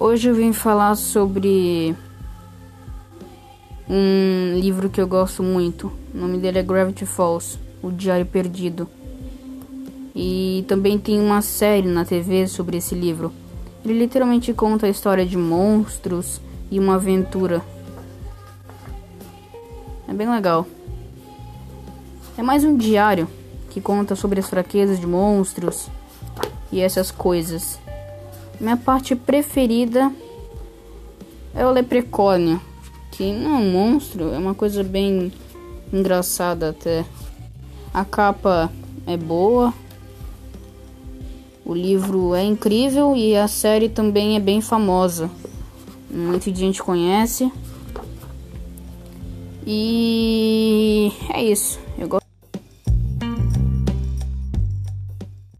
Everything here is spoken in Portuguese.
Hoje eu vim falar sobre um livro que eu gosto muito. O nome dele é Gravity Falls, O Diário Perdido. E também tem uma série na TV sobre esse livro. Ele literalmente conta a história de monstros e uma aventura. É bem legal. É mais um diário que conta sobre as fraquezas de monstros e essas coisas. Minha parte preferida é o Leprecônio, que não é um monstro, é uma coisa bem engraçada até. A capa é boa, o livro é incrível e a série também é bem famosa. Muita gente conhece. E é isso. Eu gosto